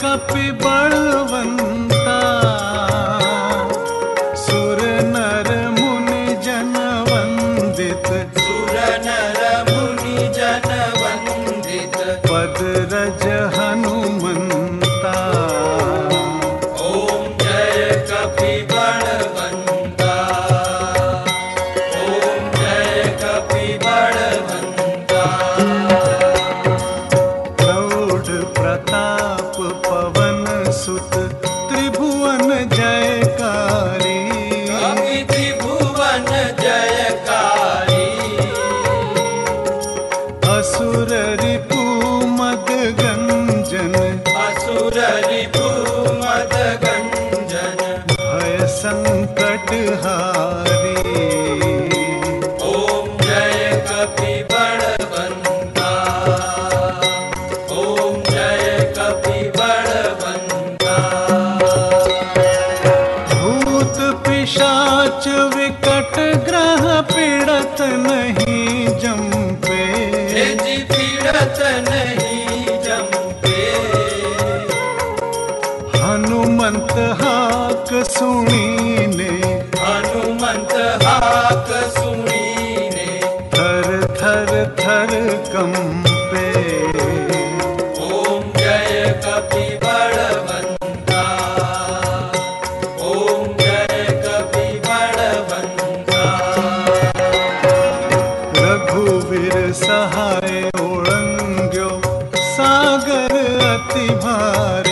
capiba संकट हारी हनुमंत हाक सुनीने। हनुमंत हाक सुनीने। थर थर थर कंपे। ओम जय कपि बलवंता ओम जय कपि रघुवीर सहाय ओळंग्यो। सागर अति भारी।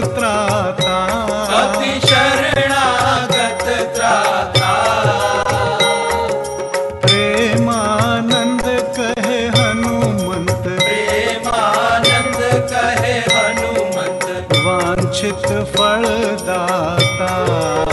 त्राता। सति शरणागत त्राता। प्रेमानंद कहे हनुमंत। प्रेमानंद कहे हनुमंत। वांछित फल दाता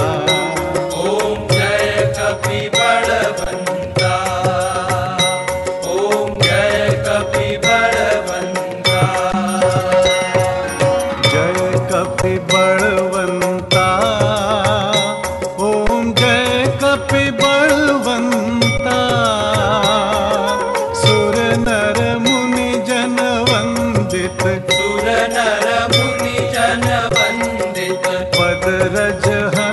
वन्दित। सुर नर मुनि जन वन्दित। पद राजनन्दर